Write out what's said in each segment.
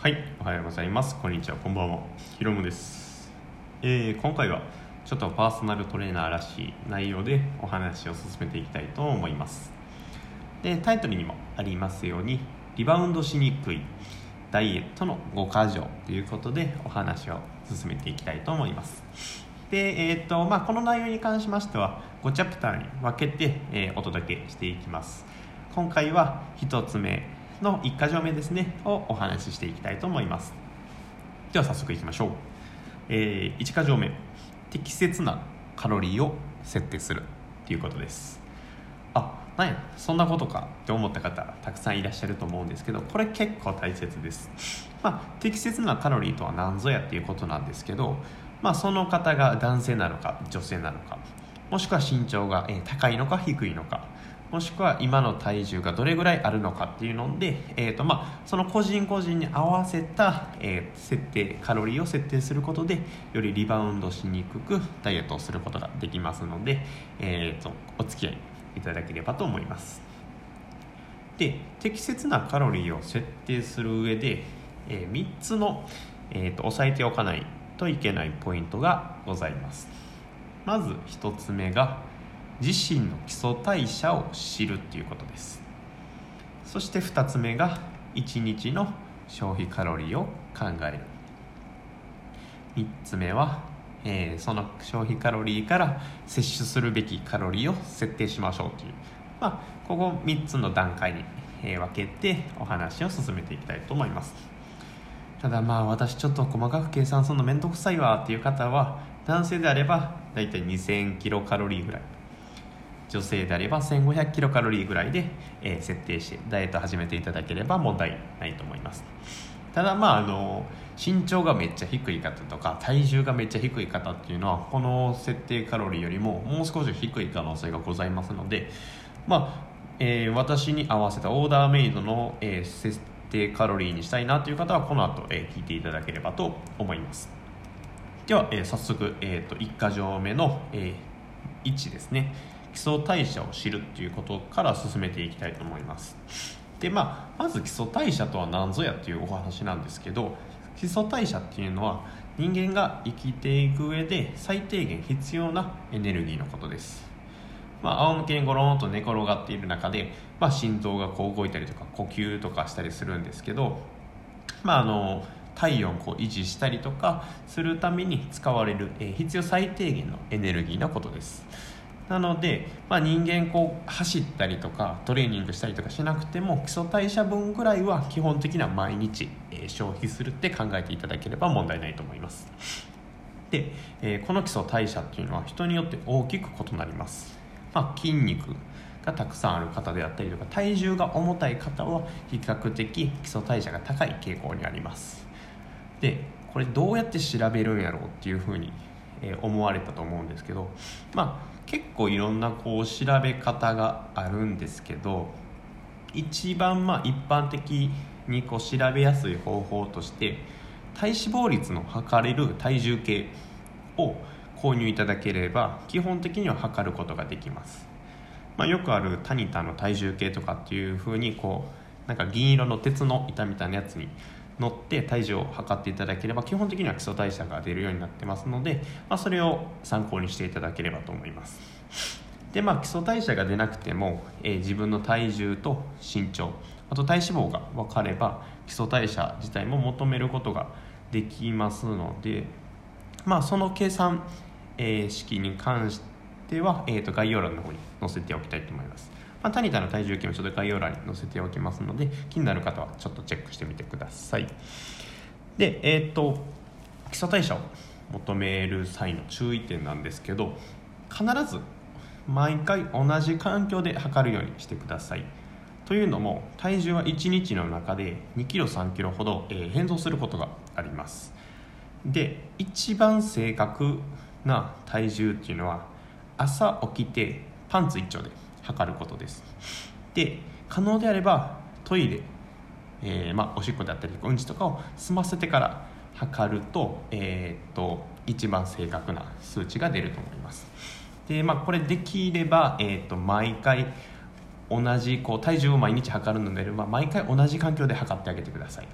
はい、おはようございます。こんにちは、こんばんは。ひろむです。えー今回はちょっとパーソナルトレーナーらしい内容でお話を進めていきたいと思います。で、タイトルにもありますように、リバウンドしにくいダイエットの5箇条ということでお話を進めていきたいと思います。で、えーとまあ、この内容に関しましては5チャプターに分けて、えーお届けしていきます。今回は1つ目の1箇条目ですねをお話ししていきたいと思います。では早速いきましょう、え1箇条目。適切なカロリーを設定するということです。あなんやそんなことかって思った方たくさんいらっしゃると思うんですけどこれ結構大切です、まあ、適切なカロリーとは何ぞやっていうことなんですけど、まあ、その方が男性なのか女性なのかもしくは身長が高いのか低いのかもしくは今の体重がどれぐらいあるのかっていうので、えーとまあ、その個人個人に合わせた、えー設定カロリーを設定することでよりリバウンドしにくくダイエットをすることができますので、えーとお付き合いいただければと思います。で適切なカロリーを設定する上で、え3つの、えーと押さえておかないといけないポイントがございます。まず1つ目が自身の基礎代謝を知るっていうことです。そして2つ目が1日の消費カロリーを考える。3つ目は、えーその消費カロリーから摂取するべきカロリーを設定しましょうという、まあ、ここ3つの段階に、えー分けてお話を進めていきたいと思います。ただまあ私ちょっと細かく計算するのめんどくさいわっていう方は男性であればだいたい2000キロカロリーぐらい。女性であれば1500キロカロリーぐらいで、えー設定してダイエット始めていただければ問題ないと思います。ただまああの身長がめっちゃ低い方とか体重がめっちゃ低い方っていうのはこの設定カロリーよりももう少し低い可能性がございますのでまあ、えー私に合わせたオーダーメイドの、えー設定カロリーにしたいなという方はこの後、えー聞いていただければと思います。では、えー早速、えー、と1箇条目の、えー1ですね。基礎代謝を知るっていうことから進めていきたいと思います。でまあまず基礎代謝とは何ぞやっていうお話なんですけど基礎代謝っていうのは人間が生きていく上で最低限必要なエネルギーのことです。まあ、仰向けにゴロンと寝転がっている中で、まあ、心臓がこう動いたりとか呼吸とかしたりするんですけど、まあ、あの体温をこう維持したりとかするために使われる、えー必要最低限のエネルギーのことです。なので、まあ、人間こう走ったりとかトレーニングしたりとかしなくても基礎代謝分ぐらいは基本的には毎日、え消費するって考えていただければ問題ないと思います。で、えこの基礎代謝っていうのは人によって大きく異なります、まあ、筋肉がたくさんある方であったりとか体重が重たい方は比較的基礎代謝が高い傾向にあります。でこれどうやって調べるんやろうっていうふうにえ思われたと思うんですけどまあ結構いろんなこう調べ方があるんですけど一番まあ一般的にこう調べやすい方法として体脂肪率の測れる体重計を購入いただければ基本的には測ることができます、まあ、よくあるタニタの体重計とかっていうふうにこうなんか銀色の鉄の板みたいなやつに乗って体重を測っていただければ基本的には基礎代謝が出るようになってますので、まあ、それを参考にしていただければと思います。でまあ基礎代謝が出なくても、えー自分の体重と身長あと体脂肪が分かれば基礎代謝自体も求めることができますのでまあその計算、えー式に関しては、えー、と概要欄の方に載せておきたいと思います、まあ、タニタの体重計もちょっと概要欄に載せておきますので気になる方はちょっとチェックしてみてください。でえっ、と基礎代謝を求める際の注意点なんですけど必ず毎回同じ環境で測るようにしてください。というのも体重は1日の中で2キロ3キロほど、えー変動することがあります。で一番正確な体重っていうのは朝起きてパンツ一丁で測ることです。で可能であればトイレ、えーまあ、おしっこであったりうんちとかを済ませてから測ると,、えーっと一番正確な数値が出ると思います。で、まあ、これできれば、えーっと毎回同じこう体重を毎日測るのであれば毎回同じ環境で測ってあげてください。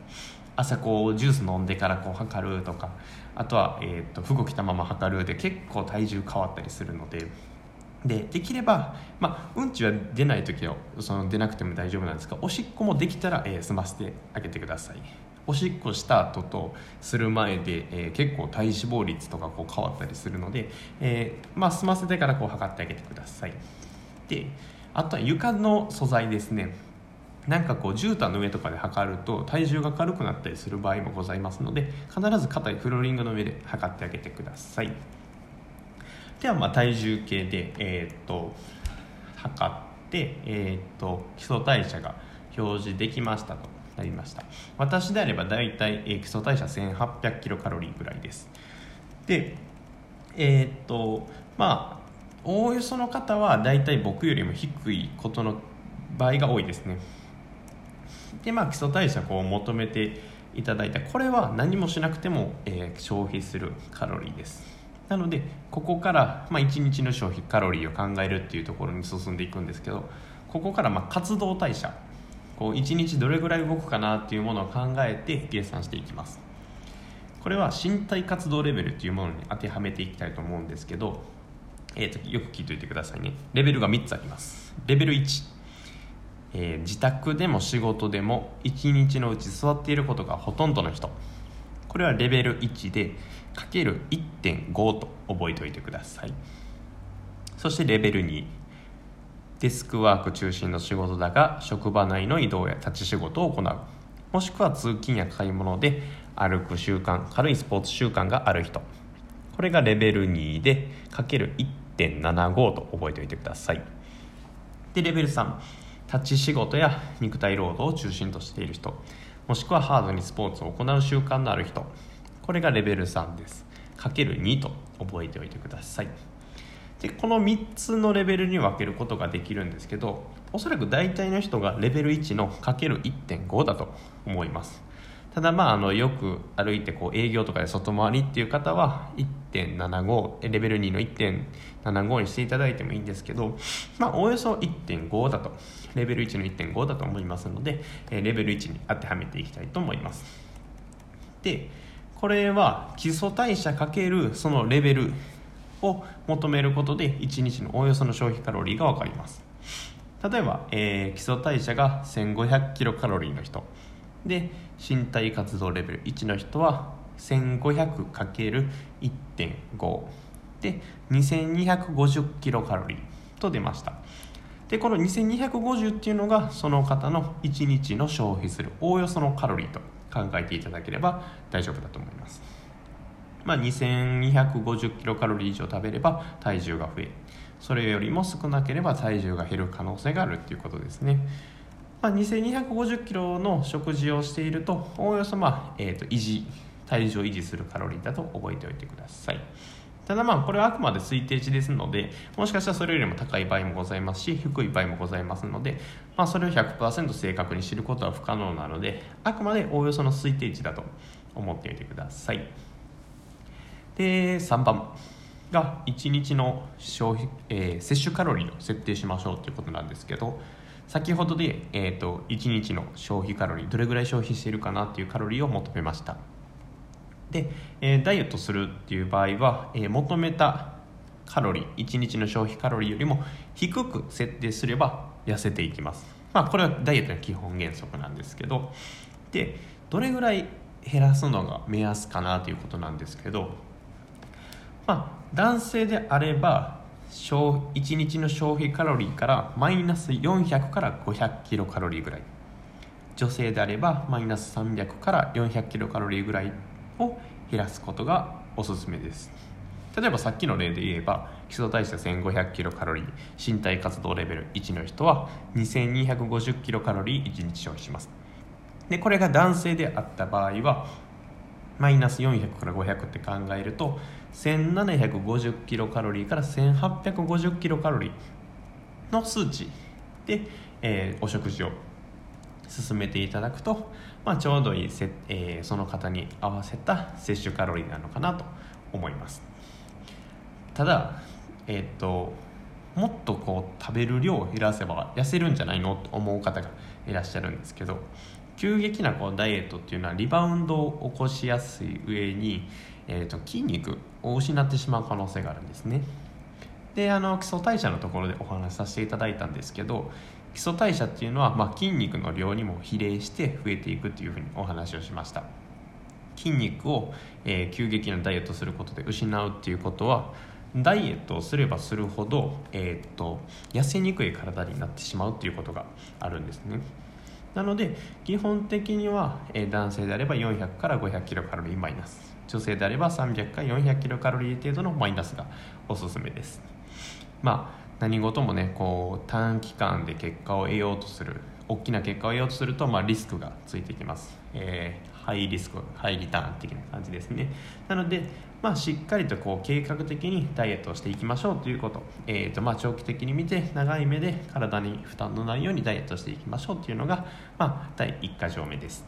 朝こうジュース飲んでからこう測るとかあとは、えーと、服着たまま測るで結構体重変わったりするのででできれば、まあ、うんちは出ない時はその出なくても大丈夫なんですがおしっこもできたら、えー、済ませてあげてください。おしっこした後とする前で、えー、結構体脂肪率とかこう変わったりするので、えー、まあ、済ませてからこう測ってあげてください。であとは床の素材ですね。なんかこう絨毯の上とかで測ると体重が軽くなったりする場合もございますので必ず硬いフローリングの上で測ってあげてください。ではまあ体重計で、えー、っと測って、えー、っと基礎代謝が表示できましたとなりました。私であれば大体、えー、基礎代謝1800キロカロリーぐらいです。でえー、っとまあおおよその方は大体僕よりも低いことの場合が多いですね。でまあ基礎代謝を求めていただいた。これは何もしなくても、えー、消費するカロリーです。なのでここから、まあ、1日の消費カロリーを考えるっていうところに進んでいくんですけどここからまあ活動代謝。こう1日どれぐらい動くかなっていうものを考えて計算していきます。これは身体活動レベルっていうものに当てはめていきたいと思うんですけど、えーと、よく聞いといてくださいね。レベルが3つあります。レベル1えー、自宅でも仕事でも1日のうち座っていることがほとんどの人。これはレベル1で1.5と覚えておいてください。そしてレベル2デスクワーク中心の仕事だが職場内の移動や立ち仕事を行う。もしくは通勤や買い物で歩く習慣軽いスポーツ習慣がある人。これがレベル2でかける1.75と覚えておいてください。でレベル3立ち仕事や肉体労働を中心としている人。もしくはハードにスポーツを行う習慣のある人。これがレベル3です。かける2と覚えておいてください。でこの3つのレベルに分けることができるんですけどおそらく大体の人がレベル1のかける1.5だと思います。ただまああのよく歩いてこう営業とかで外回りっていう方は1.75レベル2の1.75にしていただいてもいいんですけどまあおおよそ1.5だとレベル1の1.5だと思いますのでレベル1に当てはめていきたいと思います。でこれは基礎代謝かけるそのレベルを求めることで1日のおおよその消費カロリーが分かります。例えば、えー、基礎代謝が1500キロカロリーの人。で身体活動レベル1の人は 1500×1.5 で2250キロカロリーと出ました。でこの2250っていうのがその方の1日の消費するおおよそのカロリーと。考えていただければ大丈夫だと思います。まあ、2250キロカロリー以上食べれば体重が増えそれよりも少なければ体重が減る可能性があるっていうことですね。まあ、2250キロの食事をしているとおおよそ、まあえーと、維持体重を維持するカロリーだと覚えておいてください。ただまあこれはあくまで推定値ですのでもしかしたらそれよりも高い場合もございますし低い場合もございますので、まあ、それを100%正確に知ることは不可能なのであくまでおおよその推定値だと思っておいてください。で3番が1日の消費、えー、摂取カロリーを設定しましょうということなんですけど先ほどで、えーと、1日の消費カロリーどれぐらい消費しているかなっていうカロリーを求めました。で、え、ダイエットするっていう場合は、え、求めたカロリー1日の消費カロリーよりも低く設定すれば痩せていきます。まあこれはダイエットの基本原則なんですけどでどれぐらい減らすのが目安かなということなんですけどまあ男性であれば1日の消費カロリーからマイナス400から500キロカロリーぐらい。女性であればマイナス300から400キロカロリーぐらいを減らすことがおすすめです。例えばさっきの例で言えば基礎代謝1500キロカロリー身体活動レベル1の人は2250キロカロリー1日消費します。でこれが男性であった場合はマイナス400から500って考えると1750キロカロリーから1850キロカロリーの数値で、えー、お食事を進めていただくと、まあ、ちょうどいいせ、えー、その方に合わせた摂取カロリーなのかなと思います。ただえっ、ー、ともっとこう食べる量を減らせば痩せるんじゃないのと思う方がいらっしゃるんですけど急激なこうダイエットっていうのはリバウンドを起こしやすい上に、えーと、筋肉を失ってしまう可能性があるんですね。であの基礎代謝のところでお話しさせていただいたんですけど基礎代謝っていうのは、まあ、筋肉の量にも比例して増えていくっていうふうにお話をしました。筋肉を、えー、急激なダイエットすることで失うっていうことはダイエットをすればするほど、えー、っと痩せにくい体になってしまうっていうことがあるんですね。なので基本的には、えー、男性であれば400から500キロカロリーマイナス。女性であれば300から400キロカロリー程度のマイナスがおすすめです。まあ何事もねこう短期間で結果を得ようとする大きな結果を得ようとすると、まあ、リスクがついてきます、えー、ハイリスクハイリターン的な感じですね。なので、まあ、しっかりとこう計画的にダイエットをしていきましょうということ,、えーとまあ、長期的に見て長い目で体に負担のないようにダイエットしていきましょうというのが、まあ、第1箇条目です。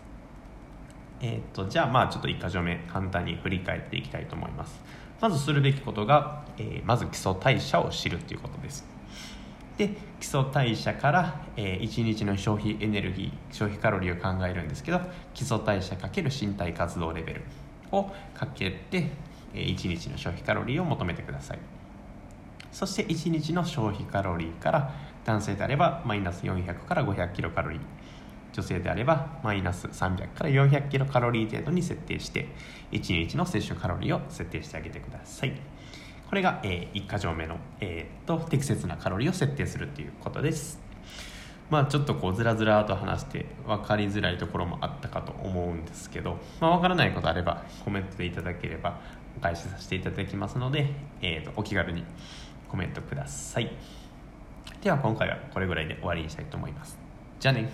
えーと、じゃあまあちょっと1箇条目簡単に振り返っていきたいと思います。まずするべきことが、え、まず基礎代謝を知るということです。で基礎代謝から、えー、1日の消費エネルギー消費カロリーを考えるんですけど基礎代謝かける身体活動レベルをかけて、えー、1日の消費カロリーを求めてください。そして1日の消費カロリーから男性であればマイナス400から500キロカロリー。女性であればマイナス300から400キロカロリー程度に設定して1日の摂取カロリーを設定してあげてください。これが、えー、1箇条目の、えーと、適切なカロリーを設定するっていうことです。まあちょっとこうずらずらと話して分かりづらいところもあったかと思うんですけど、まあ、分からないことあればコメントでいただければお返しさせていただきますので、えー、とお気軽にコメントください。では今回はこれぐらいで終わりにしたいと思います。じゃあね。